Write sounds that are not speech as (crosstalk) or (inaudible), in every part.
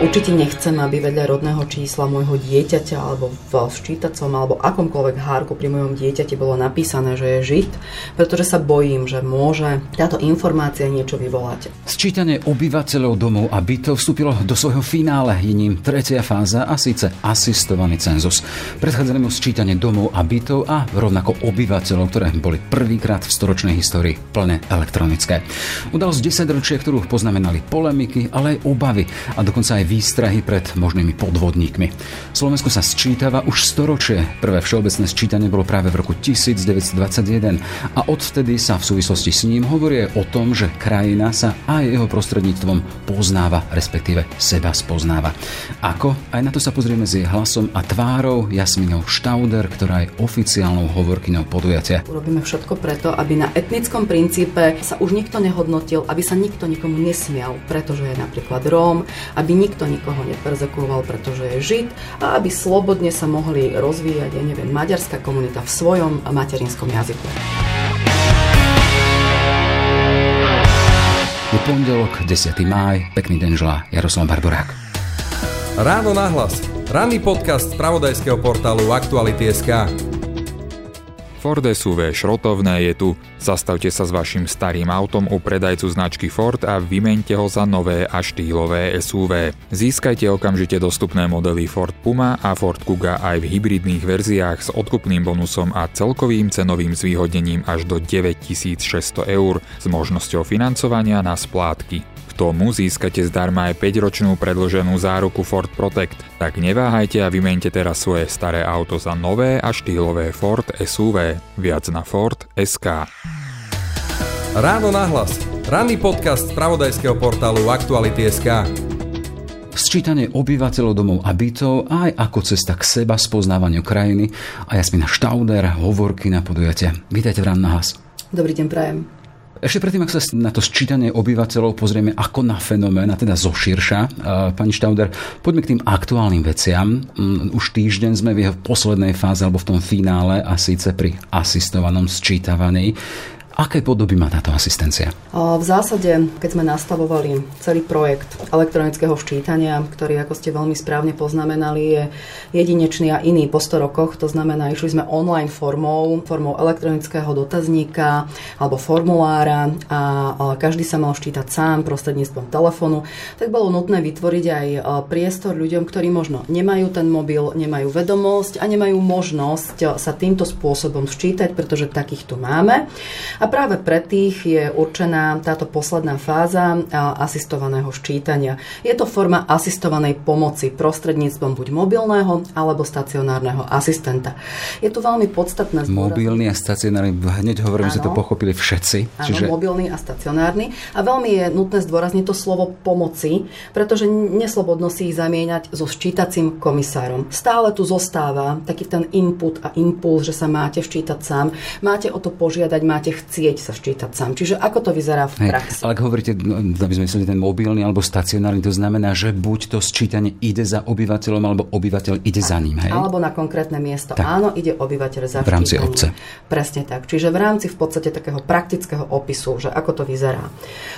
Určite nechcem, aby vedľa rodného čísla môjho dieťaťa alebo v ščítacom alebo akomkoľvek hárku pri mojom dieťati bolo napísané, že je žid, pretože sa bojím, že môže táto informácia niečo vyvolať. Sčítanie obyvateľov domov a bytov vstúpilo do svojho finále, je ním tretia fáza a síce asistovaný cenzus. Predchádzali mu sčítanie domov a bytov a rovnako obyvateľov, ktoré boli prvýkrát v storočnej histórii plne elektronické. Udalosť 10 ročia, ktorú poznamenali polemiky, ale aj obavy a dokonca aj výstrahy pred možnými podvodníkmi. Slovensko sa sčítava už storočie. Prvé všeobecné sčítanie bolo práve v roku 1921 a odvtedy sa v súvislosti s ním hovorí o tom, že krajina sa aj jeho prostredníctvom poznáva, respektíve seba spoznáva. Ako? Aj na to sa pozrieme s jej hlasom a tvárou Jasminou Štauder, ktorá je oficiálnou hovorkyňou podujatia. Urobíme všetko preto, aby na etnickom princípe sa už nikto nehodnotil, aby sa nikto nikomu nesmial, pretože je napríklad Róm, aby nikto nikto nikoho neperzekoval, pretože je žid a aby slobodne sa mohli rozvíjať, ja neviem, maďarská komunita v svojom materinskom jazyku. Je pondelok, 10. máj, pekný deň želá Jaroslav Barborák. Ráno nahlas. Ranný podcast z pravodajského portálu Aktuality.sk. Ford SUV šrotovné je tu. Zastavte sa s vašim starým autom u predajcu značky Ford a vymente ho za nové a štýlové SUV. Získajte okamžite dostupné modely Ford Puma a Ford Kuga aj v hybridných verziách s odkupným bonusom a celkovým cenovým zvýhodnením až do 9600 eur s možnosťou financovania na splátky tomu získate zdarma aj 5-ročnú predloženú záruku Ford Protect, tak neváhajte a vymente teraz svoje staré auto za nové a štýlové Ford SUV. Viac na Ford SK. Ráno nahlas. Ranný podcast z pravodajského portálu Aktuality.sk sčítanie obyvateľov domov a bytov aj ako cesta k seba spoznávaniu krajiny a Jasmina Štauder, hovorky na podujatia. Vítajte v Rán na hlas. Dobrý deň, prajem. Ešte predtým, ak sa na to sčítanie obyvateľov pozrieme ako na fenomén, a teda zoširša, pani Štauder, poďme k tým aktuálnym veciam. Mm, už týždeň sme v jeho poslednej fáze, alebo v tom finále, a síce pri asistovanom sčítavaní. Aké podoby má táto asistencia? V zásade, keď sme nastavovali celý projekt elektronického ščítania, ktorý, ako ste veľmi správne poznamenali, je jedinečný a iný po 100 rokoch, to znamená, išli sme online formou, formou elektronického dotazníka alebo formulára a každý sa mal ščítať sám prostredníctvom telefónu, tak bolo nutné vytvoriť aj priestor ľuďom, ktorí možno nemajú ten mobil, nemajú vedomosť a nemajú možnosť sa týmto spôsobom ščítať, pretože takých tu máme. A práve pre tých je určená táto posledná fáza asistovaného ščítania. Je to forma asistovanej pomoci prostredníctvom buď mobilného alebo stacionárneho asistenta. Je tu veľmi podstatné. Mobilný a stacionárny, hneď hovorím, že to pochopili všetci. Áno, čiže... mobilný a stacionárny. A veľmi je nutné zdôrazniť to slovo pomoci, pretože neslobodno si ich zamieňať so ščítacím komisárom. Stále tu zostáva taký ten input a impuls, že sa máte ščítať sám, máte o to požiadať, máte chcieť chcieť sa ščítať sám. Čiže ako to vyzerá v praxi? Hej, ale ak hovoríte, no, aby sme mysleli ten mobilný alebo stacionárny, to znamená, že buď to sčítanie ide za obyvateľom, alebo obyvateľ ide za ním. Hej? Alebo na konkrétne miesto. Tak. Áno, ide obyvateľ za V rámci obce. Presne tak. Čiže v rámci v podstate takého praktického opisu, že ako to vyzerá.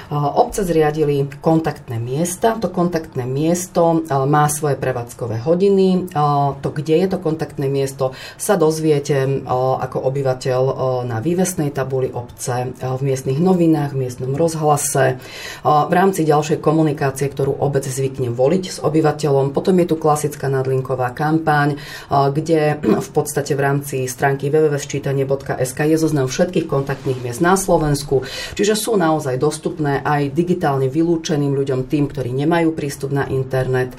Obce zriadili kontaktné miesta. To kontaktné miesto má svoje prevádzkové hodiny. To, kde je to kontaktné miesto, sa dozviete ako obyvateľ na vývesnej tabuli obce obce, v miestnych novinách, v miestnom rozhlase, v rámci ďalšej komunikácie, ktorú obec zvykne voliť s obyvateľom. Potom je tu klasická nadlinková kampaň, kde v podstate v rámci stránky www.sčítanie.sk je zoznam všetkých kontaktných miest na Slovensku, čiže sú naozaj dostupné aj digitálne vylúčeným ľuďom, tým, ktorí nemajú prístup na internet.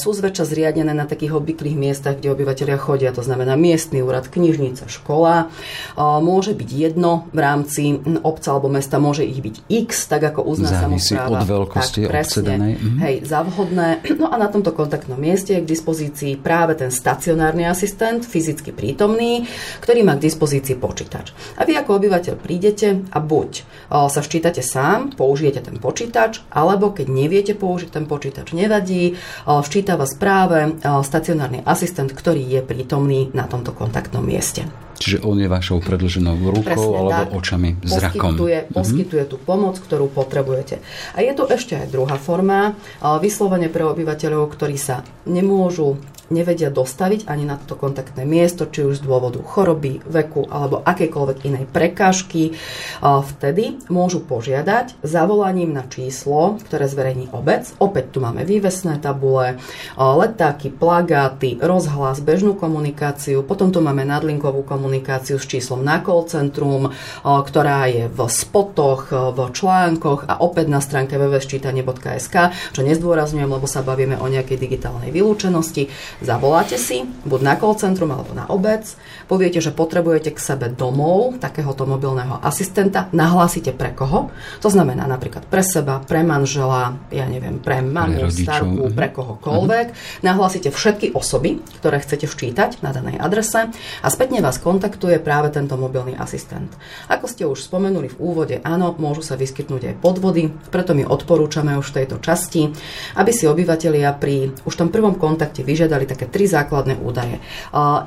Sú zväčša zriadené na takých obvyklých miestach, kde obyvateľia chodia, to znamená miestny úrad, knižnica, škola. Môže byť jedno v rámci obca alebo mesta môže ich byť x, tak ako uzná Závisí samozpráva. od veľkosti tak, obce danej. Mhm. Hej, za vhodné. (clears throat) No a na tomto kontaktnom mieste je k dispozícii práve ten stacionárny asistent, fyzicky prítomný, ktorý má k dispozícii počítač. A vy ako obyvateľ prídete a buď sa ščítate sám, použijete ten počítač, alebo keď neviete použiť ten počítač, nevadí, ščíta vás práve stacionárny asistent, ktorý je prítomný na tomto kontaktnom mieste. Čiže on je vašou predlženou rukou Presne alebo tak. Očami, zrakom. Poskytuje, mm-hmm. poskytuje tú pomoc, ktorú potrebujete. A je tu ešte aj druhá forma, vyslovene pre obyvateľov, ktorí sa nemôžu nevedia dostaviť ani na toto kontaktné miesto, či už z dôvodu choroby, veku alebo akejkoľvek inej prekážky, vtedy môžu požiadať zavolaním na číslo, ktoré zverejní obec. Opäť tu máme vývesné tabule, letáky, plagáty, rozhlas, bežnú komunikáciu, potom tu máme nadlinkovú komunikáciu s číslom na call centrum, ktorá je v spotoch, v článkoch a opäť na stránke www.ščítanie.sk, čo nezdôrazňujem, lebo sa bavíme o nejakej digitálnej vylúčenosti. Zavoláte si, buď na call centrum alebo na obec, poviete, že potrebujete k sebe domov takéhoto mobilného asistenta, nahlásite pre koho. To znamená napríklad pre seba, pre manžela, ja neviem, pre mamu, pre starku, pre kohokoľvek. Uh-huh. Nahlásite všetky osoby, ktoré chcete včítať na danej adrese a spätne vás kontaktuje práve tento mobilný asistent. Ako ste už spomenuli v úvode, áno, môžu sa vyskytnúť aj podvody, preto my odporúčame už v tejto časti, aby si obyvateľia pri už tom prvom kontakte vyžiadali také tri základné údaje.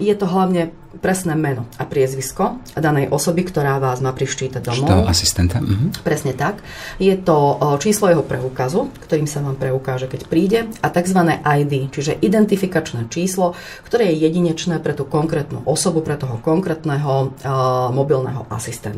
Je to hlavne presné meno a priezvisko danej osoby, ktorá vás má priščítať domov. Što asistenta. Mhm. Presne tak. Je to číslo jeho preukazu, ktorým sa vám preukáže, keď príde, a tzv. ID, čiže identifikačné číslo, ktoré je jedinečné pre tú konkrétnu osobu, pre toho konkrétneho uh, mobilného asistenta.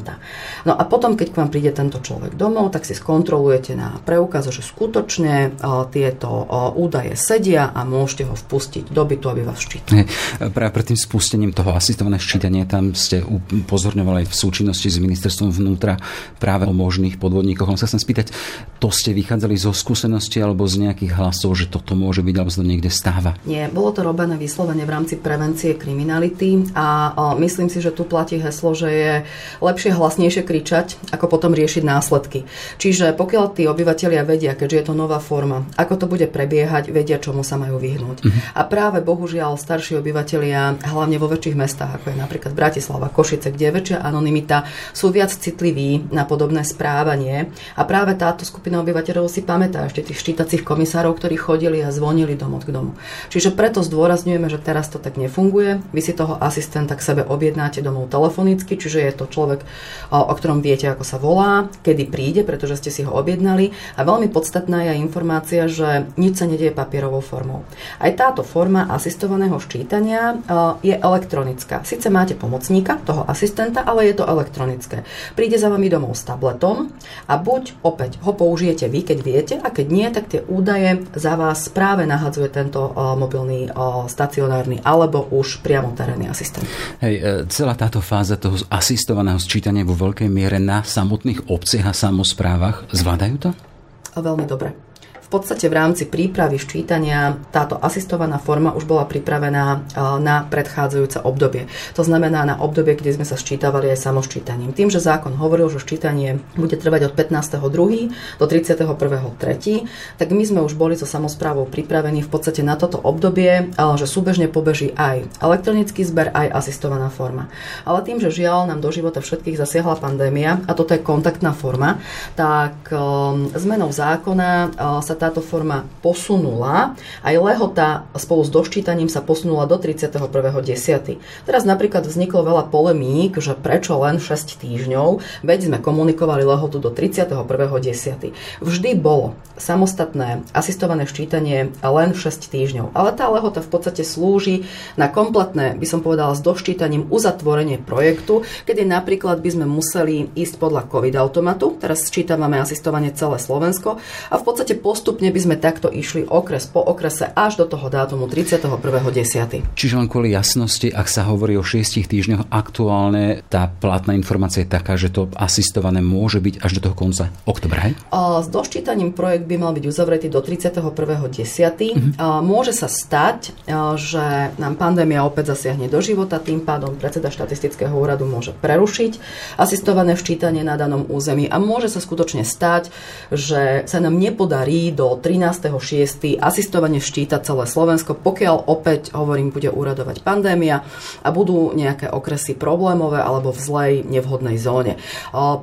No a potom, keď k vám príde tento človek domov, tak si skontrolujete na preukaze, že skutočne uh, tieto uh, údaje sedia a môžete ho vpustiť do bytu, aby vás ščítal. Práve pred tým spustením toho asistované ščítanie, tam ste upozorňovali v súčinnosti s ministerstvom vnútra práve o možných podvodníkoch. Len sa chcem spýtať, to ste vychádzali zo skúsenosti alebo z nejakých hlasov, že toto môže byť, alebo sa to niekde stáva? Nie, bolo to robené vyslovene v rámci prevencie kriminality a myslím si, že tu platí heslo, že je lepšie hlasnejšie kričať, ako potom riešiť následky. Čiže pokiaľ tí obyvateľia vedia, keďže je to nová forma, ako to bude prebiehať, vedia, čomu sa majú vyhnúť. Uh-huh. A práve bohužiaľ starší obyvateľia, hlavne vo väčších mestách, ako je napríklad Bratislava, Košice, kde je väčšia anonimita, sú viac citliví na podobné správanie. A práve táto skupina obyvateľov si pamätá ešte tých ščítacích komisárov, ktorí chodili a zvonili domov k domu. Čiže preto zdôrazňujeme, že teraz to tak nefunguje. Vy si toho asistenta k sebe objednáte domov telefonicky, čiže je to človek, o ktorom viete, ako sa volá, kedy príde, pretože ste si ho objednali. A veľmi podstatná je informácia, že nič sa nedieje papierovou formou. Aj táto forma asistovaného ščítania je elektronická. Sice máte pomocníka, toho asistenta, ale je to elektronické. Príde za vami domov s tabletom a buď opäť ho použijete vy, keď viete, a keď nie, tak tie údaje za vás práve nahadzuje tento mobilný stacionárny alebo už priamo terénny asistent. Hej, e, celá táto fáza toho asistovaného sčítania vo veľkej miere na samotných obciach a samozprávach zvládajú to? Veľmi dobre. V podstate v rámci prípravy ščítania táto asistovaná forma už bola pripravená na predchádzajúce obdobie. To znamená na obdobie, kde sme sa ščítavali aj samoščítaním. Tým, že zákon hovoril, že ščítanie bude trvať od 15.2. do 31.3., tak my sme už boli so samozprávou pripravení v podstate na toto obdobie, že súbežne pobeží aj elektronický zber, aj asistovaná forma. Ale tým, že žiaľ nám do života všetkých zasiahla pandémia a toto je kontaktná forma, tak um, zmenou zákona sa táto forma posunula. Aj lehota spolu s doščítaním sa posunula do 31.10. Teraz napríklad vzniklo veľa polemík, že prečo len 6 týždňov, veď sme komunikovali lehotu do 31.10. Vždy bolo samostatné asistované ščítanie len 6 týždňov, ale tá lehota v podstate slúži na kompletné, by som povedala, s doščítaním uzatvorenie projektu, kedy napríklad by sme museli ísť podľa COVID automatu, teraz sčítavame asistovanie celé Slovensko a v podstate postup postupne by sme takto išli okres po okrese až do toho dátumu 31.10. Čiže len kvôli jasnosti, ak sa hovorí o 6 týždňoch, aktuálne tá platná informácia je taká, že to asistované môže byť až do toho konca oktobra, hej? S doščítaním projekt by mal byť uzavretý do 31.10. Mm-hmm. Môže sa stať, že nám pandémia opäť zasiahne do života, tým pádom predseda štatistického úradu môže prerušiť asistované včítanie na danom území a môže sa skutočne stať, že sa nám nepodarí do 13.6. asistovane ščítať celé Slovensko, pokiaľ opäť, hovorím, bude uradovať pandémia a budú nejaké okresy problémové alebo v zlej, nevhodnej zóne.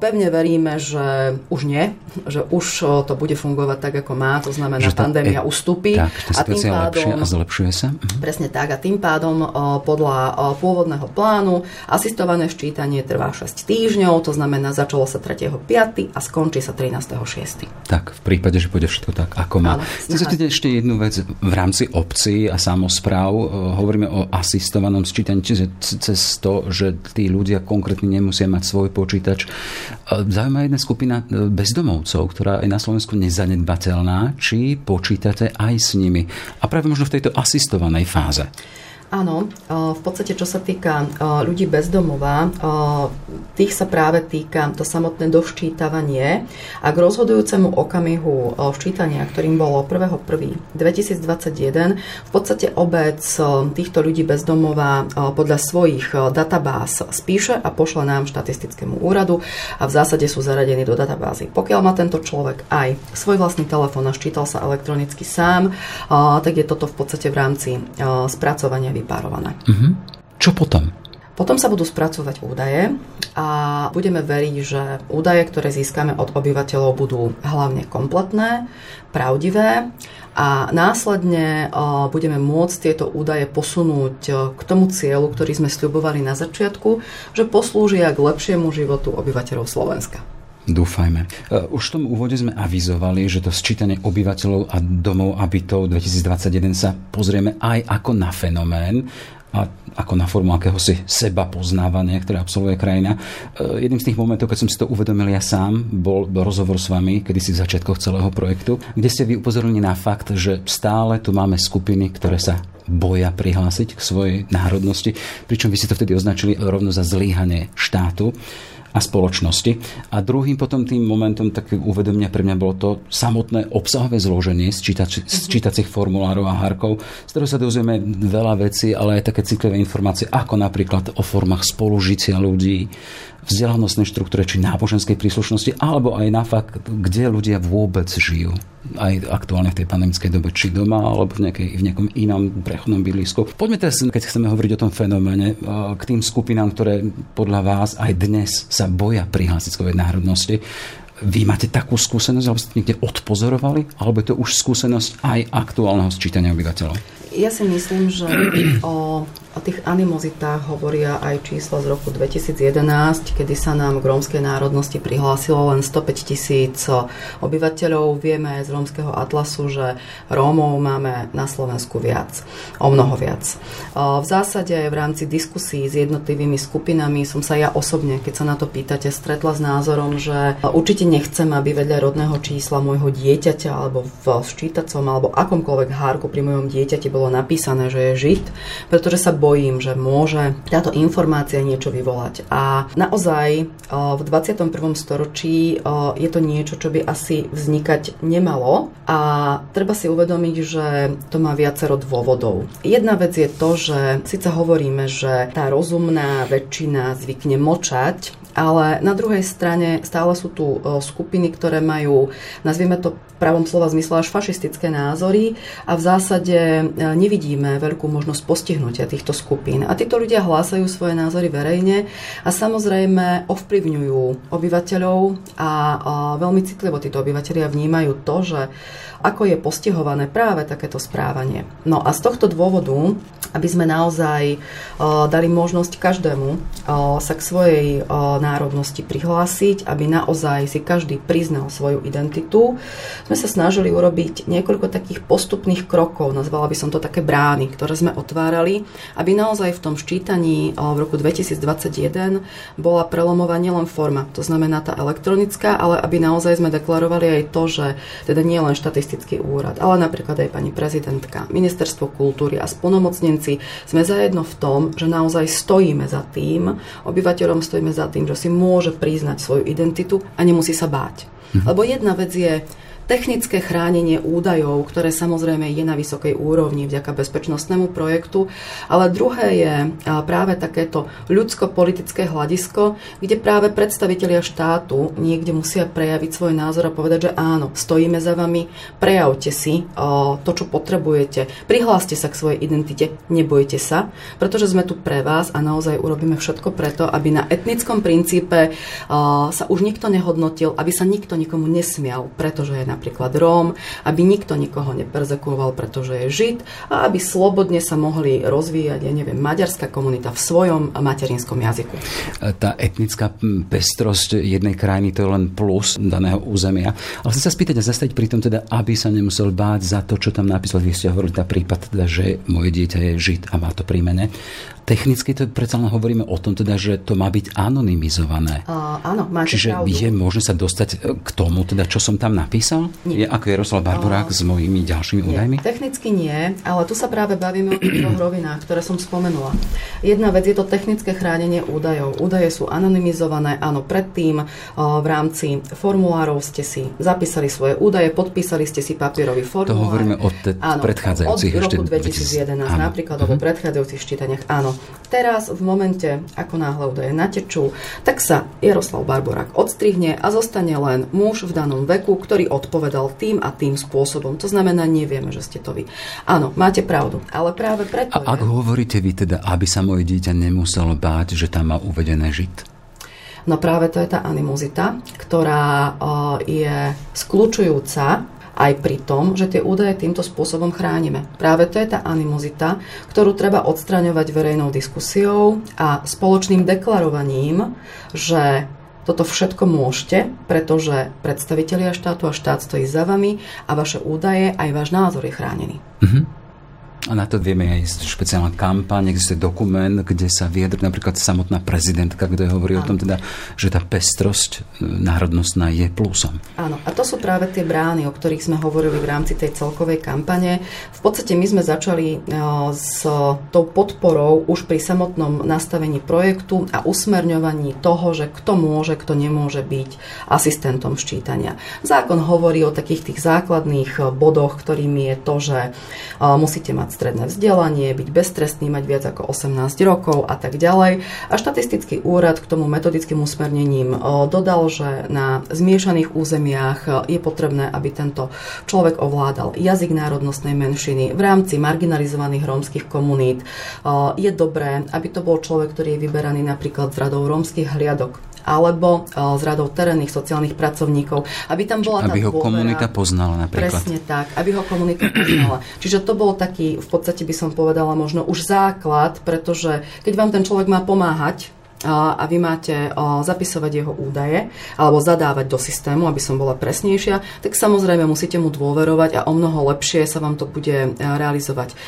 Pevne veríme, že už nie, že už to bude fungovať tak, ako má, to znamená, že pandémia e, ustúpi. Tak, a tým pádom, a zlepšuje sa. Mhm. Presne tak a tým pádom podľa pôvodného plánu asistované ščítanie trvá 6 týždňov, to znamená, začalo sa 3.5. a skončí sa 13.6. Tak, v prípade, že pôjde všetko tak, ako má. Chcem sa ešte jednu vec v rámci obcí a samozpráv. E, hovoríme o asistovanom sčítaní, čiže cez to, že tí ľudia konkrétne nemusia mať svoj počítač. E, zaujímavá jedna skupina e, bezdomovcov, ktorá je na Slovensku nezanedbateľná. Či počítate aj s nimi? A práve možno v tejto asistovanej fáze. Áno, v podstate čo sa týka ľudí bezdomová, tých sa práve týka to samotné doščítavanie a k rozhodujúcemu okamihu včítania, ktorým bolo 1.1.2021, v podstate obec týchto ľudí bezdomová podľa svojich databáz spíše a pošle nám štatistickému úradu a v zásade sú zaradení do databázy. Pokiaľ má tento človek aj svoj vlastný telefón a ščítal sa elektronicky sám, tak je toto v podstate v rámci spracovania vypárované. Uh-huh. Čo potom? Potom sa budú spracovať údaje a budeme veriť, že údaje, ktoré získame od obyvateľov, budú hlavne kompletné, pravdivé a následne budeme môcť tieto údaje posunúť k tomu cieľu, ktorý sme sľubovali na začiatku, že poslúžia k lepšiemu životu obyvateľov Slovenska. Dúfajme. E, už v tom úvode sme avizovali, že to sčítanie obyvateľov a domov a bytov 2021 sa pozrieme aj ako na fenomén a ako na formu akéhosi seba poznávania, ktoré absolvuje krajina. E, jedným z tých momentov, keď som si to uvedomil ja sám, bol rozhovor s vami, kedy si v začiatkoch celého projektu, kde ste vy upozornili na fakt, že stále tu máme skupiny, ktoré sa boja prihlásiť k svojej národnosti, pričom vy si to vtedy označili rovno za zlíhanie štátu a spoločnosti. A druhým potom tým momentom také uvedomenia pre mňa bolo to samotné obsahové zloženie z, čítač, z mhm. čítacích formulárov a harkov, z ktorého sa dozvieme veľa vecí, ale aj také citlivé informácie, ako napríklad o formách spolužitia ľudí, vzdelanostnej štruktúre či náboženskej príslušnosti, alebo aj na fakt, kde ľudia vôbec žijú. Aj aktuálne v tej pandemickej dobe, či doma, alebo v, nejakej, v nejakom inom prechodnom bydlisku. Poďme teraz, keď chceme hovoriť o tom fenoméne, k tým skupinám, ktoré podľa vás aj dnes sa boja prihlásiť svojej národnosti. Vy máte takú skúsenosť, alebo ste niekde odpozorovali, alebo je to už skúsenosť aj aktuálneho sčítania obyvateľov? Ja si myslím, že o O tých animozitách hovoria aj čísla z roku 2011, kedy sa nám k rómskej národnosti prihlásilo len 105 tisíc obyvateľov. Vieme aj z rómskeho atlasu, že Rómov máme na Slovensku viac, o mnoho viac. V zásade v rámci diskusí s jednotlivými skupinami som sa ja osobne, keď sa na to pýtate, stretla s názorom, že určite nechcem, aby vedľa rodného čísla môjho dieťaťa alebo v ščítacom alebo akomkoľvek hárku pri mojom dieťati bolo napísané, že je žid, pretože sa bojím, že môže táto informácia niečo vyvolať. A naozaj v 21. storočí je to niečo, čo by asi vznikať nemalo a treba si uvedomiť, že to má viacero dôvodov. Jedna vec je to, že síce hovoríme, že tá rozumná väčšina zvykne močať, ale na druhej strane stále sú tu skupiny, ktoré majú, nazvieme to pravom slova zmysle až fašistické názory a v zásade nevidíme veľkú možnosť postihnutia týchto skupín. A títo ľudia hlásajú svoje názory verejne a samozrejme ovplyvňujú obyvateľov a, a veľmi citlivo títo obyvateľia vnímajú to, že ako je postihované práve takéto správanie. No a z tohto dôvodu, aby sme naozaj uh, dali možnosť každému uh, sa k svojej uh, národnosti prihlásiť, aby naozaj si každý priznal svoju identitu, sme sa snažili urobiť niekoľko takých postupných krokov, nazvala by som to také brány, ktoré sme otvárali, aby naozaj v tom ščítaní v roku 2021 bola prelomová nielen forma, to znamená tá elektronická, ale aby naozaj sme deklarovali aj to, že teda nie len štatistické štatistický úrad, ale napríklad aj pani prezidentka, ministerstvo kultúry a splnomocnenci sme zajedno v tom, že naozaj stojíme za tým, obyvateľom stojíme za tým, že si môže priznať svoju identitu a nemusí sa báť. Mhm. Lebo jedna vec je technické chránenie údajov, ktoré samozrejme je na vysokej úrovni vďaka bezpečnostnému projektu, ale druhé je práve takéto ľudsko-politické hľadisko, kde práve predstavitelia štátu niekde musia prejaviť svoj názor a povedať, že áno, stojíme za vami, prejavte si to, čo potrebujete, prihláste sa k svojej identite, nebojte sa, pretože sme tu pre vás a naozaj urobíme všetko preto, aby na etnickom princípe sa už nikto nehodnotil, aby sa nikto nikomu nesmial, pretože je napríklad Róm, aby nikto nikoho neperzekuoval, pretože je Žid a aby slobodne sa mohli rozvíjať, ja neviem, maďarská komunita v svojom materinskom jazyku. Tá etnická pestrosť jednej krajiny to je len plus daného územia. Ale chcem sa spýtať a zastaviť pri tom teda, aby sa nemusel báť za to, čo tam napísal. Vy ste hovorili tá prípad, teda, že moje dieťa je Žid a má to príjmene. Technicky to predsa len hovoríme o tom, teda, že to má byť anonymizované. Uh, áno, máte Čiže pravdu. je možné sa dostať e, k tomu, teda, čo som tam napísal? Nie. Je ako Jaroslav Barborák uh, s mojimi ďalšími nie. údajmi? Technicky nie, ale tu sa práve bavíme o tých dvoch rovinách, ktoré som spomenula. Jedna vec je to technické chránenie údajov. Údaje sú anonymizované, áno, predtým uh, v rámci formulárov ste si zapísali svoje údaje, podpísali ste si papierový formulár. To hovoríme o te- áno, predchádzajúcich od roku 2011, áno. napríklad uh-huh. o mhm. predchádzajúcich ščítaniach, áno. Teraz v momente, ako náhle údaje natečú, tak sa Jaroslav Barborák odstrihne a zostane len muž v danom veku, ktorý odpovedal tým a tým spôsobom. To znamená, nevieme, že ste to vy. Áno, máte pravdu, ale práve preto... A je... ak hovoríte vy teda, aby sa moje dieťa nemuselo báť, že tam má uvedené žid? No práve to je tá animozita, ktorá je skľúčujúca aj pri tom, že tie údaje týmto spôsobom chránime. Práve to je tá animozita, ktorú treba odstraňovať verejnou diskusiou a spoločným deklarovaním, že toto všetko môžete, pretože predstavitelia štátu a štát stojí za vami a vaše údaje, aj váš názor je chránený. Mm-hmm. A na to vieme aj špeciálna kampaň, existuje dokument, kde sa vyjadrí napríklad samotná prezidentka, kde hovorí Áno. o tom teda, že tá pestrosť e, národnostná je plusom. Áno, a to sú práve tie brány, o ktorých sme hovorili v rámci tej celkovej kampane. V podstate my sme začali e, s tou podporou už pri samotnom nastavení projektu a usmerňovaní toho, že kto môže, kto nemôže byť asistentom ščítania. Zákon hovorí o takých tých základných e, bodoch, ktorými je to, že musíte mať stredné vzdelanie, byť beztrestný, mať viac ako 18 rokov a tak ďalej. A štatistický úrad k tomu metodickým usmernením dodal, že na zmiešaných územiach je potrebné, aby tento človek ovládal jazyk národnostnej menšiny v rámci marginalizovaných rómskych komunít. Je dobré, aby to bol človek, ktorý je vyberaný napríklad z radou rómskych hliadok alebo z radou terénnych sociálnych pracovníkov, aby tam bola aby tá ho dôvera, komunita poznala napríklad. Presne tak, aby ho komunita (clears throat) poznala. Čiže to bol taký, v podstate by som povedala, možno už základ, pretože keď vám ten človek má pomáhať, a vy máte zapisovať jeho údaje alebo zadávať do systému, aby som bola presnejšia, tak samozrejme musíte mu dôverovať a o mnoho lepšie sa vám to bude realizovať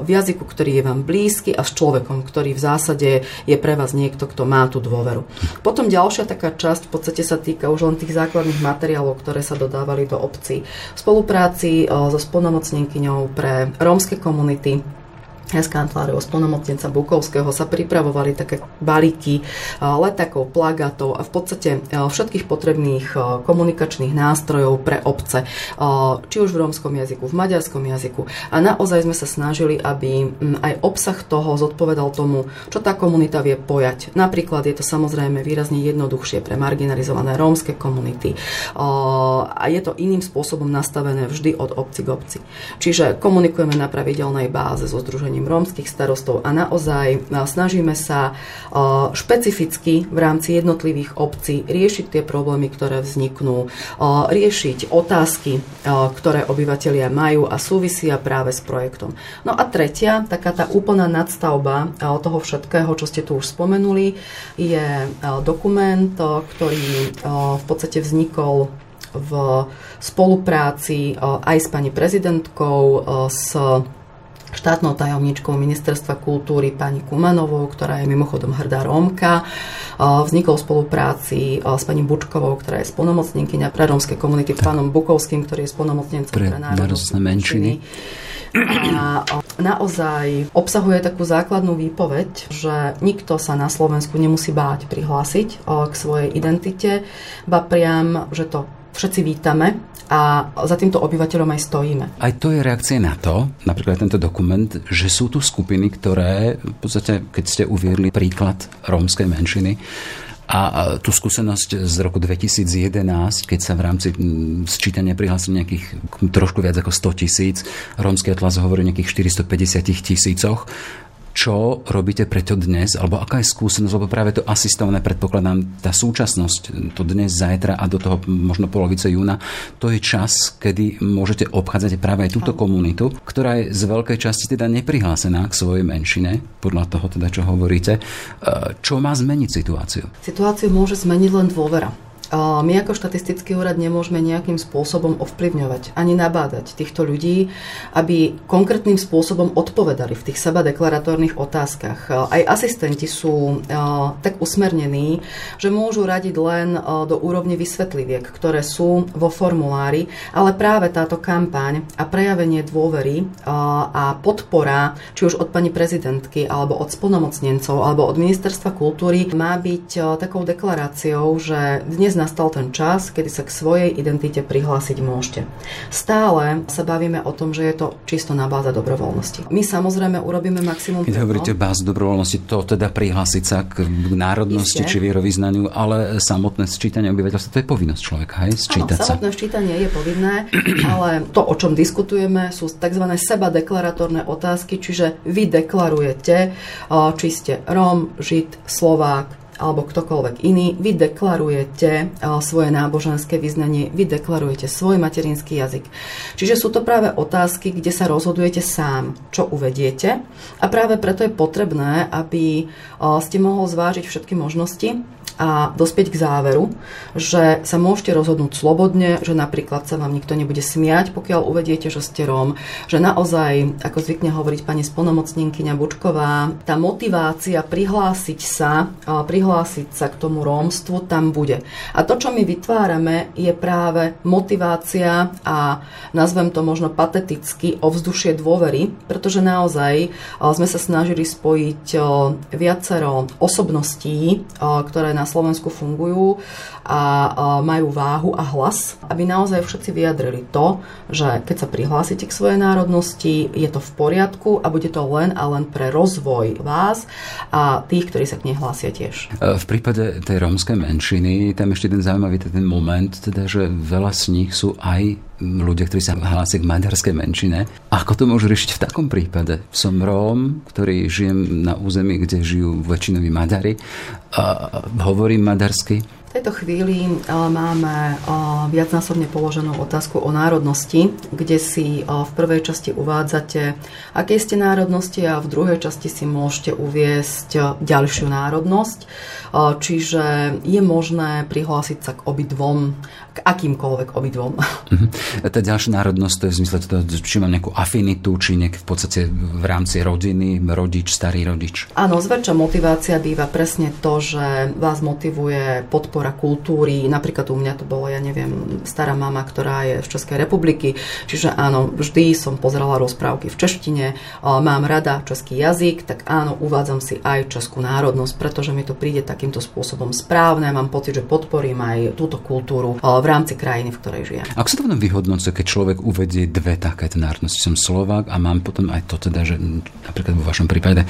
v jazyku, ktorý je vám blízky a s človekom, ktorý v zásade je pre vás niekto, kto má tú dôveru. Potom ďalšia taká časť v podstate sa týka už len tých základných materiálov, ktoré sa dodávali do obcí. V spolupráci so spolnomocnenkyňou pre rómske komunity s kanceláriou spolnomocnenca Bukovského sa pripravovali také balíky letakov, plagátov a v podstate všetkých potrebných komunikačných nástrojov pre obce, či už v rómskom jazyku, v maďarskom jazyku. A naozaj sme sa snažili, aby aj obsah toho zodpovedal tomu, čo tá komunita vie pojať. Napríklad je to samozrejme výrazne jednoduchšie pre marginalizované rómske komunity a je to iným spôsobom nastavené vždy od obci k obci. Čiže komunikujeme na pravidelnej báze so združením združením rómskych starostov a naozaj snažíme sa špecificky v rámci jednotlivých obcí riešiť tie problémy, ktoré vzniknú, riešiť otázky, ktoré obyvateľia majú a súvisia práve s projektom. No a tretia, taká tá úplná nadstavba toho všetkého, čo ste tu už spomenuli, je dokument, ktorý v podstate vznikol v spolupráci aj s pani prezidentkou, s štátnou tajomničkou Ministerstva kultúry pani Kumanovou, ktorá je mimochodom hrdá Rómka. Vznikol v spolupráci s pani Bučkovou, ktorá je spolnomocnenkyňa pre rómske komunity, s pánom Bukovským, ktorý je spolnomocnencom pre, pre národnostné menšiny. A naozaj obsahuje takú základnú výpoveď, že nikto sa na Slovensku nemusí báť prihlásiť k svojej identite, ba priam, že to všetci vítame a za týmto obyvateľom aj stojíme. Aj to je reakcia na to, napríklad tento dokument, že sú tu skupiny, ktoré, v podstate, keď ste uviedli príklad rómskej menšiny, a tú skúsenosť z roku 2011, keď sa v rámci sčítania prihlásili nejakých trošku viac ako 100 tisíc, rómsky atlas hovorí o nejakých 450 tisícoch, čo robíte preto dnes, alebo aká je skúsenosť, lebo práve to asistované, predpokladám, tá súčasnosť, to dnes, zajtra a do toho možno polovice júna, to je čas, kedy môžete obchádzať práve aj túto komunitu, ktorá je z veľkej časti teda neprihlásená k svojej menšine, podľa toho teda, čo hovoríte. E, čo má zmeniť situáciu? Situáciu môže zmeniť len dôvera. My ako štatistický úrad nemôžeme nejakým spôsobom ovplyvňovať ani nabádať týchto ľudí, aby konkrétnym spôsobom odpovedali v tých seba deklaratórnych otázkach. Aj asistenti sú tak usmernení, že môžu radiť len do úrovne vysvetliviek, ktoré sú vo formulári, ale práve táto kampaň a prejavenie dôvery a podpora, či už od pani prezidentky, alebo od splnomocnencov, alebo od ministerstva kultúry, má byť takou deklaráciou, že dnes nastal ten čas, kedy sa k svojej identite prihlásiť môžete. Stále sa bavíme o tom, že je to čisto na báze dobrovoľnosti. My samozrejme urobíme maximum. Keď hovoríte báze dobrovoľnosti, to teda prihlásiť sa k národnosti Isté. či vierovýznaniu, ale samotné sčítanie obyvateľstva, to je povinnosť človeka, hej? Sčítať Áno, samotné sčítanie je povinné, (clears throat) ale to, o čom diskutujeme, sú tzv. seba deklaratórne otázky, čiže vy deklarujete, či ste Róm, Žid, Slovák, alebo ktokoľvek iný, vy deklarujete eh, svoje náboženské vyznanie, vy deklarujete svoj materinský jazyk. Čiže sú to práve otázky, kde sa rozhodujete sám, čo uvediete a práve preto je potrebné, aby eh, ste mohol zvážiť všetky možnosti a dospieť k záveru, že sa môžete rozhodnúť slobodne, že napríklad sa vám nikto nebude smiať, pokiaľ uvediete, že ste Róm, že naozaj, ako zvykne hovoriť pani splnomocnenkyňa Bučková, tá motivácia prihlásiť sa, prihlásiť sa k tomu rómstvu tam bude. A to, čo my vytvárame, je práve motivácia a nazvem to možno pateticky ovzdušie dôvery, pretože naozaj sme sa snažili spojiť viacero osobností, ktoré na Slovensku fungujú a majú váhu a hlas, aby naozaj všetci vyjadrili to, že keď sa prihlásite k svojej národnosti, je to v poriadku a bude to len a len pre rozvoj vás a tých, ktorí sa k nej hlásia tiež. E, v prípade tej rómskej menšiny, tam ešte ten zaujímavý ten moment, teda, že veľa z nich sú aj ľudia, ktorí sa hlásia k maďarskej menšine. Ako to môžu riešiť v takom prípade? Som Róm, ktorý žijem na území, kde žijú väčšinoví Maďari, a hovorím maďarsky, v tejto chvíli e, máme e, viacnásobne položenú otázku o národnosti, kde si e, v prvej časti uvádzate, aké ste národnosti a v druhej časti si môžete uviesť ďalšiu národnosť. Čiže je možné prihlásiť sa k obidvom, k akýmkoľvek obidvom. Uh-huh. Tá ďalšia národnosť, to je v zmysle toho, či mám nejakú afinitu, či nejak v podstate v rámci rodiny, rodič, starý rodič. Áno, zväčša motivácia býva presne to, že vás motivuje podpora kultúry. Napríklad u mňa to bolo, ja neviem, stará mama, ktorá je z Českej republiky, čiže áno, vždy som pozerala rozprávky v češtine, mám rada český jazyk, tak áno, uvádzam si aj českú národnosť, pretože mi to príde tak takýmto spôsobom správne. Mám pocit, že podporím aj túto kultúru v rámci krajiny, v ktorej žijem. Ako sa to potom vyhodnocuje, keď človek uvedie dve takéto národnosti? Som Slovák a mám potom aj to teda, že napríklad vo vašom prípade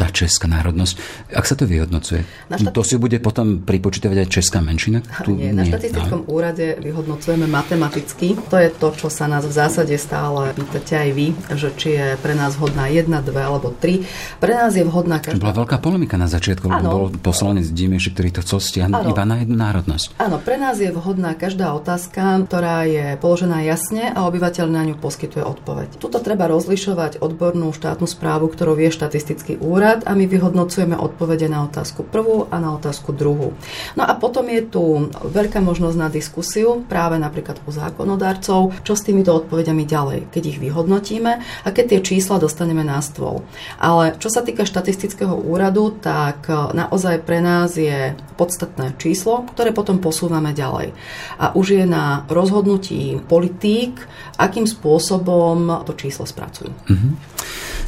tá česká národnosť. Ak sa to vyhodnocuje? Štati... To si bude potom pripočítavať aj česká menšina? Tu, nie, na štatistickom no. úrade vyhodnocujeme matematicky. To je to, čo sa nás v zásade stále pýtate aj vy, že či je pre nás vhodná jedna, dve alebo tri. Pre nás je vhodná každá... Bola veľká polemika na začiatku, lebo bol poslanec Dimeši, ktorý to chcel stiahnuť iba na jednu národnosť. Áno, pre nás je vhodná každá otázka, ktorá je položená jasne a obyvateľ na ňu poskytuje odpoveď. Tuto treba rozlišovať odbornú štátnu správu, ktorú vie štatistický úrad krát a my vyhodnocujeme odpovede na otázku prvú a na otázku druhú. No a potom je tu veľká možnosť na diskusiu práve napríklad u zákonodárcov, čo s týmito odpovediami ďalej, keď ich vyhodnotíme a keď tie čísla dostaneme na stôl. Ale čo sa týka štatistického úradu, tak e, naozaj pre nás je podstatné číslo, ktoré potom posúvame ďalej. A už je na rozhodnutí politík, akým spôsobom to číslo spracujú. Mm-hmm.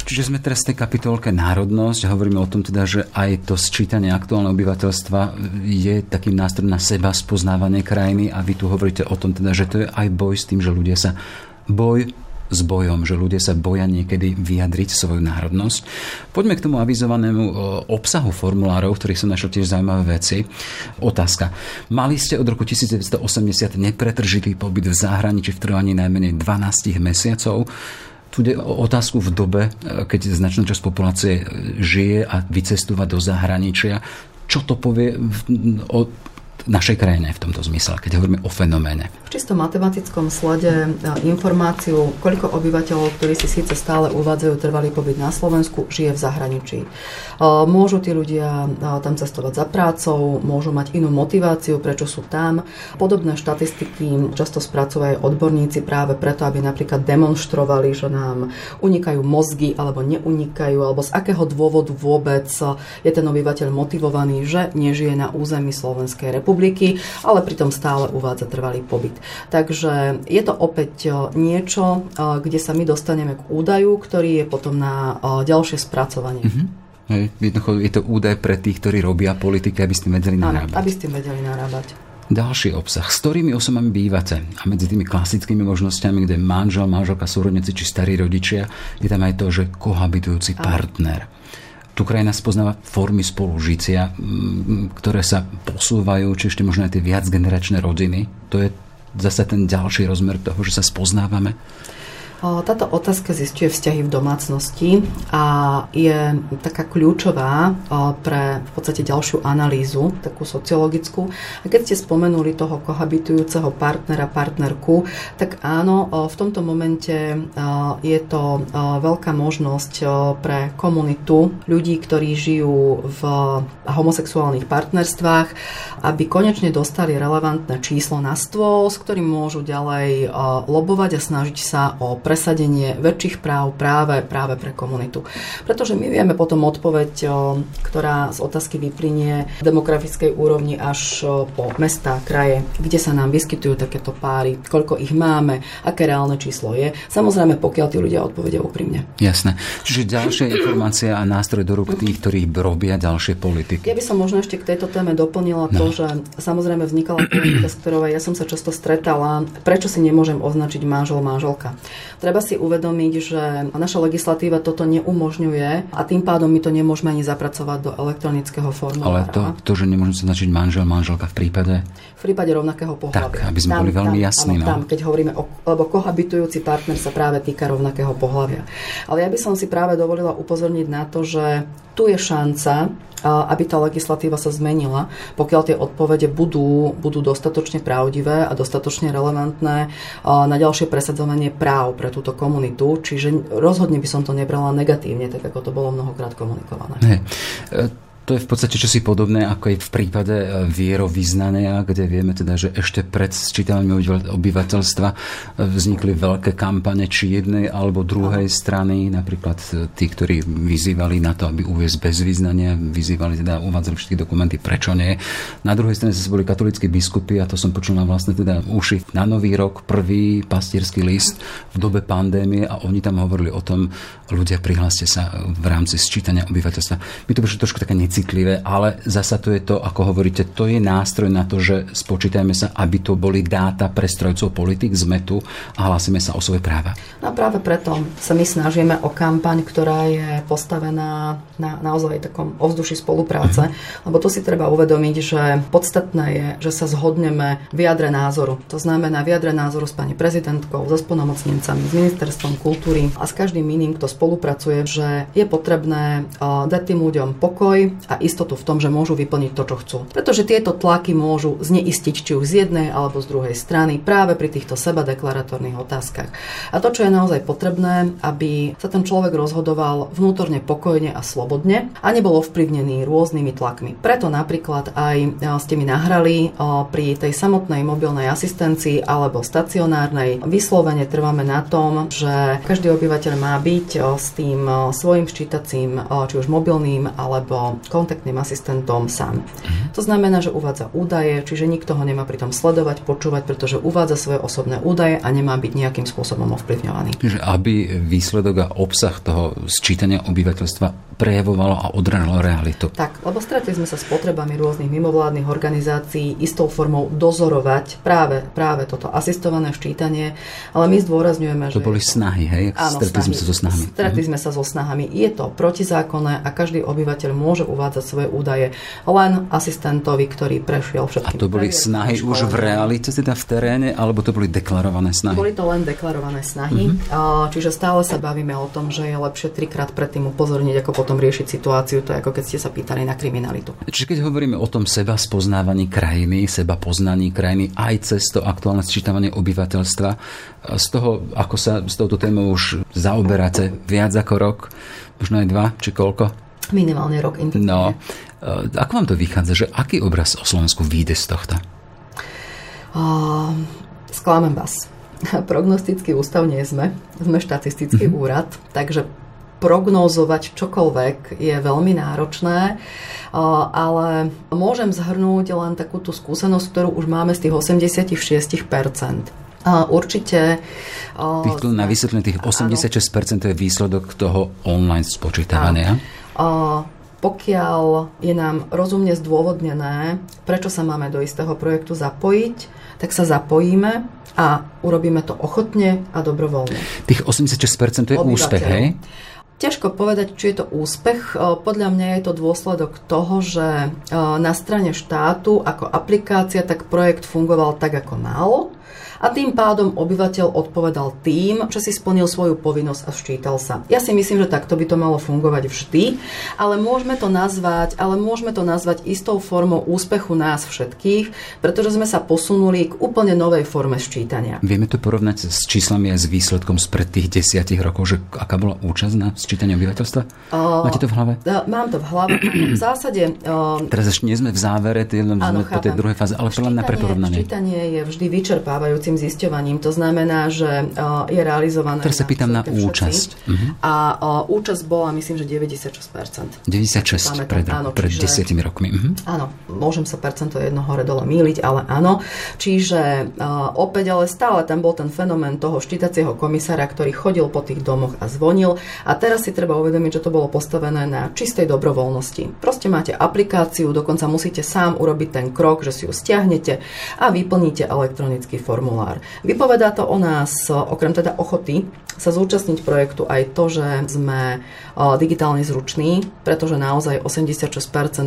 Čiže sme teraz v tej kapitolke národnosť, hovoríme o tom teda, že aj to sčítanie aktuálneho obyvateľstva je takým nástrojom na seba spoznávanie krajiny a vy tu hovoríte o tom teda, že to je aj boj s tým, že ľudia sa boj s bojom, že ľudia sa boja niekedy vyjadriť svoju národnosť. Poďme k tomu avizovanému e, obsahu formulárov, ktorých som našiel tiež zaujímavé veci. Otázka. Mali ste od roku 1980 nepretržitý pobyt v zahraničí v trvaní najmenej 12 mesiacov. Tu ide o otázku v dobe, e, keď značná časť populácie žije a vycestúva do zahraničia. Čo to povie o našej krajine v tomto zmysle, keď hovoríme o fenoméne. V čisto matematickom slede e, informáciu, koľko obyvateľov, ktorí si síce stále uvádzajú trvalý pobyt na Slovensku, žije v zahraničí. E, môžu tí ľudia e, tam cestovať za prácou, môžu mať inú motiváciu, prečo sú tam. Podobné štatistiky často spracovajú odborníci práve preto, aby napríklad demonstrovali, že nám unikajú mozgy alebo neunikajú, alebo z akého dôvodu vôbec je ten obyvateľ motivovaný, že nežije na území Slovenskej republiky republiky, ale pritom stále uvádza trvalý pobyt. Takže je to opäť e, niečo, e, kde sa my dostaneme k údaju, ktorý je potom na e, ďalšie spracovanie. Mm-hmm. Hej, jednoducho je to údaj pre tých, ktorí robia politiky, aby ste vedeli narábať. Áno, aby ste vedeli narábať. Ďalší obsah. S ktorými osobami bývate? A medzi tými klasickými možnosťami, kde manžel, manželka, súrodníci či starí rodičia, je tam aj to, že kohabitujúci partner. Tu krajina spoznáva formy spolužitia, ktoré sa posúvajú, či ešte možno aj tie viacgeneračné rodiny. To je zase ten ďalší rozmer toho, že sa spoznávame. Táto otázka zistuje vzťahy v domácnosti a je taká kľúčová pre v podstate ďalšiu analýzu, takú sociologickú. A keď ste spomenuli toho kohabitujúceho partnera, partnerku, tak áno, v tomto momente je to veľká možnosť pre komunitu ľudí, ktorí žijú v homosexuálnych partnerstvách, aby konečne dostali relevantné číslo na stôl, s ktorým môžu ďalej lobovať a snažiť sa o pre presadenie väčších práv práve, práve pre komunitu. Pretože my vieme potom odpoveď, ktorá z otázky vyplynie demografickej úrovni až po mesta, kraje, kde sa nám vyskytujú takéto páry, koľko ich máme, aké reálne číslo je. Samozrejme, pokiaľ tí ľudia odpovedia úprimne. Jasné. Čiže ďalšia informácia a nástroj do rúk tých, ktorí robia ďalšie politiky. Ja by som možno ešte k tejto téme doplnila no. to, že samozrejme vznikala politika, s ktorou ja som sa často stretala, prečo si nemôžem označiť manžel, manželka. Treba si uvedomiť, že naša legislatíva toto neumožňuje a tým pádom my to nemôžeme ani zapracovať do elektronického formulára. Ale to, to že nemôžeme sa značiť manžel, manželka v prípade? V prípade rovnakého pohľavia. Tak, aby sme tam, boli veľmi tam, jasní. Áno, no. tam, keď hovoríme o, lebo kohabitujúci partner sa práve týka rovnakého pohľavia. Ale ja by som si práve dovolila upozorniť na to, že tu je šanca, aby tá legislatíva sa zmenila, pokiaľ tie odpovede budú, budú dostatočne pravdivé a dostatočne relevantné na ďalšie presadzovanie práv pre túto komunitu. Čiže rozhodne by som to nebrala negatívne, tak ako to bolo mnohokrát komunikované. Hey. To je v podstate čosi podobné ako aj v prípade e, vierovýznania, kde vieme teda, že ešte pred sčítaním obyvateľstva e, vznikli veľké kampane či jednej alebo druhej strany, napríklad e, tí, ktorí vyzývali na to, aby uviezť bez význania, vyzývali teda, uvádzali všetky dokumenty, prečo nie. Na druhej strane zase boli katolíckí biskupy a to som počul na vlastne teda uši na Nový rok, prvý pastierský list v dobe pandémie a oni tam hovorili o tom, ľudia prihláste sa v rámci sčítania obyvateľstva. Mi to prišlo trošku také citlivé, ale zasa to je to, ako hovoríte, to je nástroj na to, že spočítajme sa, aby to boli dáta pre strojcov politik, sme tu a hlásime sa o svoje práva. No a práve preto sa my snažíme o kampaň, ktorá je postavená na naozaj takom ovzduši spolupráce, mm-hmm. lebo tu si treba uvedomiť, že podstatné je, že sa zhodneme v jadre názoru. To znamená v jadre názoru s pani prezidentkou, so spolnomocnencami, s ministerstvom kultúry a s každým iným, kto spolupracuje, že je potrebné dať tým ľuďom pokoj, a istotu v tom, že môžu vyplniť to, čo chcú. Pretože tieto tlaky môžu zneistiť či už z jednej alebo z druhej strany práve pri týchto seba deklaratórnych otázkach. A to, čo je naozaj potrebné, aby sa ten človek rozhodoval vnútorne pokojne a slobodne a nebol ovplyvnený rôznymi tlakmi. Preto napríklad aj e, ste mi nahrali e, pri tej samotnej mobilnej asistencii alebo stacionárnej vyslovene trváme na tom, že každý obyvateľ má byť e, s tým svojim ščítacím, či už mobilným alebo kontaktným asistentom sám. To znamená, že uvádza údaje, čiže nikto ho nemá pritom sledovať, počúvať, pretože uvádza svoje osobné údaje a nemá byť nejakým spôsobom ovplyvňovaný. Čiže aby výsledok a obsah toho sčítania obyvateľstva prejavovalo a odrážalo realitu. Tak, lebo stretli sme sa s potrebami rôznych mimovládnych organizácií istou formou dozorovať práve, práve toto asistované ščítanie, ale my zdôrazňujeme, že... To boli snahy, hej? Áno, stretli snahy. sme sa so snahami. Stretli mhm. sme sa so snahami. Je to protizákonné a každý obyvateľ môže uvádzať svoje údaje len asistentovi, ktorý prešiel všetkým. A to boli snahy už v realite, teda v teréne, alebo to boli deklarované snahy? Boli to len deklarované snahy. Mm-hmm. Čiže stále sa bavíme o tom, že je lepšie trikrát predtým upozorniť, ako potom riešiť situáciu. To je ako keď ste sa pýtali na kriminalitu. Čiže keď hovoríme o tom seba spoznávaní krajiny, seba poznaní krajiny aj cez to aktuálne sčítavanie obyvateľstva, z toho, ako sa s touto témou už zaoberáte viac ako rok, možno aj dva, či koľko? Minimálne rok intenzívne. No, e, ako vám to vychádza, že aký obraz o Slovensku vyjde z tohto? Uh, sklamem vás. (laughs) Prognostický ústav nie sme. Sme štatistický mm-hmm. úrad, takže prognózovať čokoľvek je veľmi náročné, ale môžem zhrnúť len takú tú skúsenosť, ktorú už máme z tých 86%. Určite. Tých, na vysvetlenie tých 86% to je výsledok toho online spočítavania. Pokiaľ je nám rozumne zdôvodnené, prečo sa máme do istého projektu zapojiť, tak sa zapojíme a urobíme to ochotne a dobrovoľne. Tých 86% to je úspech, hej? Ťažko povedať, či je to úspech. Podľa mňa je to dôsledok toho, že na strane štátu ako aplikácia tak projekt fungoval tak, ako mal a tým pádom obyvateľ odpovedal tým, že si splnil svoju povinnosť a včítal sa. Ja si myslím, že takto by to malo fungovať vždy, ale môžeme to nazvať, ale môžeme to nazvať istou formou úspechu nás všetkých, pretože sme sa posunuli k úplne novej forme ščítania. Vieme to porovnať s číslami aj s výsledkom spred tých desiatich rokov, že aká bola účasť na sčítaní obyvateľstva? Uh, Máte to v hlave? Uh, mám to v hlave. (clears throat) v zásade... Uh, Teraz ešte nie sme v závere, sme po tej druhej fáze, ale len na preporovnanie. Ščítanie je vždy vyčerpávajúci tým zisťovaním. To znamená, že je realizované... Teraz sa pýtam na účasť. Uh-huh. A účasť bola, myslím, že 96%. 96 pred, áno, pred čiže, desiatimi rokmi. Uh-huh. Áno, môžem sa percento jedno hore dole míliť, ale áno. Čiže uh, opäť, ale stále tam bol ten fenomén toho štítacieho komisára, ktorý chodil po tých domoch a zvonil. A teraz si treba uvedomiť, že to bolo postavené na čistej dobrovoľnosti. Proste máte aplikáciu, dokonca musíte sám urobiť ten krok, že si ju stiahnete a vyplníte elektronický formulár formulár. Vypovedá to o nás, okrem teda ochoty, sa zúčastniť projektu aj to, že sme digitálne zruční, pretože naozaj 86%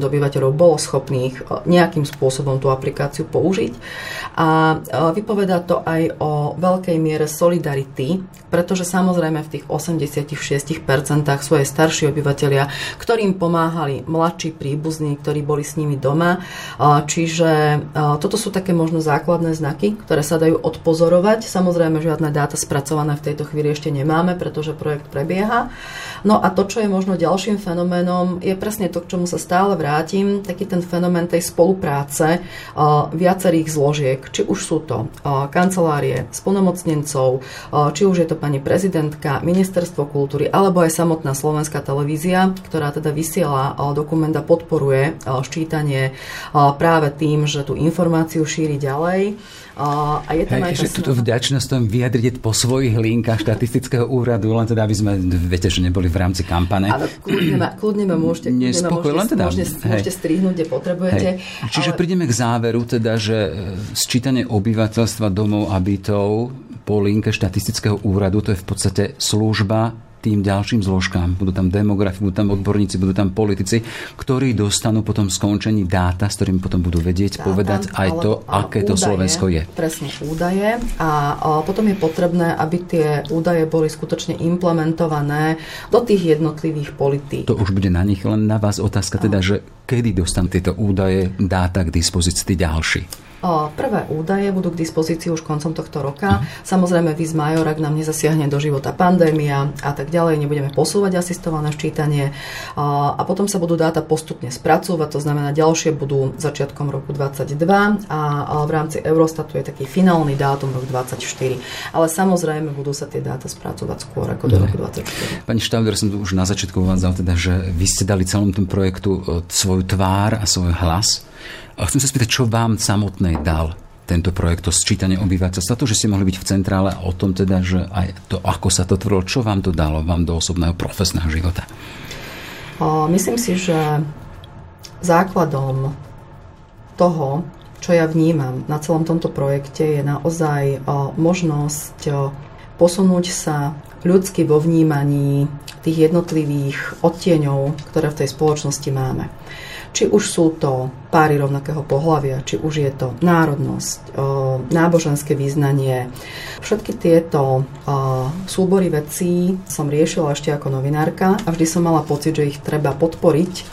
obyvateľov bolo schopných nejakým spôsobom tú aplikáciu použiť. A vypovedá to aj o veľkej miere solidarity, pretože samozrejme v tých 86% sú aj starší obyvateľia, ktorým pomáhali mladší príbuzní, ktorí boli s nimi doma. Čiže toto sú také možno základné znaky, ktoré sa dajú odpozorovať. Samozrejme, žiadne dáta spracované v tejto chvíli ešte nemáme, pretože projekt prebieha. No a to, čo je možno ďalším fenoménom, je presne to, k čomu sa stále vrátim, taký ten fenomén tej spolupráce viacerých zložiek. Či už sú to kancelárie splnomocnencov, uh, či už je to pani prezidentka, ministerstvo kultúry, alebo aj samotná slovenská televízia, ktorá teda vysiela dokument a podporuje ščítanie práve tým, že tú informáciu šíri ďalej. A je tam Hej, aj túto vďačnosť tom vyjadriť po svojich linkách štatistického úradu, len teda, aby sme, viete, že neboli v rámci kampane. Ale kľudne ma, kľudne ma môžete, môžete, len teda, môžete, môžete strihnúť, kde potrebujete. Hej. Čiže ale... prídeme k záveru, teda, že e, sčítanie obyvateľstva domov a bytov po linke štatistického úradu, to je v podstate služba tým ďalším zložkám. Budú tam demografi, budú tam odborníci, budú tam politici, ktorí dostanú potom skončení dáta, s ktorými potom budú vedieť dáta, povedať aj to, aké údaje, to Slovensko je. Presne údaje a, a potom je potrebné, aby tie údaje boli skutočne implementované do tých jednotlivých politík. To už bude na nich, len na vás otázka teda, že kedy dostanú tieto údaje, dáta k dispozícii ďalší? Prvé údaje budú k dispozícii už koncom tohto roka. Samozrejme, vys major, ak nám nezasiahne do života pandémia a tak ďalej, nebudeme posúvať asistované ščítanie. A potom sa budú dáta postupne spracovať, to znamená, ďalšie budú začiatkom roku 2022 a v rámci Eurostatu je taký finálny dátum rok 2024. Ale samozrejme, budú sa tie dáta spracovať skôr ako do roku 2024. Pani Štauder, som tu už na začiatku uvádzal, teda, že vy ste dali celom tom projektu e, svoju tvár a svoj hlas. A chcem sa spýtať, čo vám samotnej dal tento projekt, to sčítanie obyvateľstva, to, že ste mohli byť v centrále a o tom teda, že aj to, ako sa to tvorilo, čo vám to dalo vám do osobného profesného života? Myslím si, že základom toho, čo ja vnímam na celom tomto projekte, je naozaj možnosť posunúť sa ľudsky vo vnímaní tých jednotlivých odtieňov, ktoré v tej spoločnosti máme. Či už sú to páry rovnakého pohľavia, či už je to národnosť, náboženské význanie. Všetky tieto súbory vecí som riešila ešte ako novinárka a vždy som mala pocit, že ich treba podporiť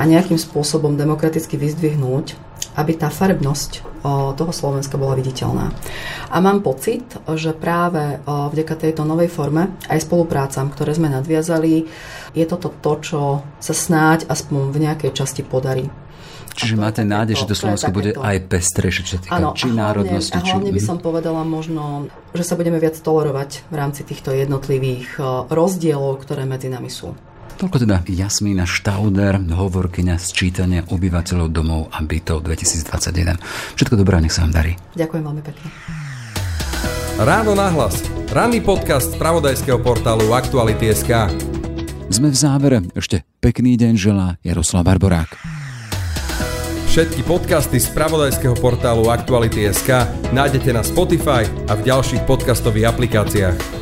a nejakým spôsobom demokraticky vyzdvihnúť, aby tá farebnosť toho Slovenska bola viditeľná. A mám pocit, že práve vďaka tejto novej forme aj spoluprácam, ktoré sme nadviazali, je toto to, čo sa snáď aspoň v nejakej časti podarí. Čiže máte nádej, že to Slovensko bude aj pestrejšie, čo týka ano, či národnosti. A hlavne by som povedala možno, že sa budeme viac tolerovať v rámci týchto jednotlivých rozdielov, ktoré medzi nami sú. Toľko teda Jasmína Štauder, hovorkyňa sčítania obyvateľov domov a bytov 2021. Všetko dobré, nech sa vám darí. Ďakujem veľmi pekne. Ráno nahlas. Ranný podcast z pravodajského portálu Aktuality.sk. Sme v závere. Ešte pekný deň želá Jaroslav Barborák. Všetky podcasty z pravodajského portálu Aktuality.sk nájdete na Spotify a v ďalších podcastových aplikáciách.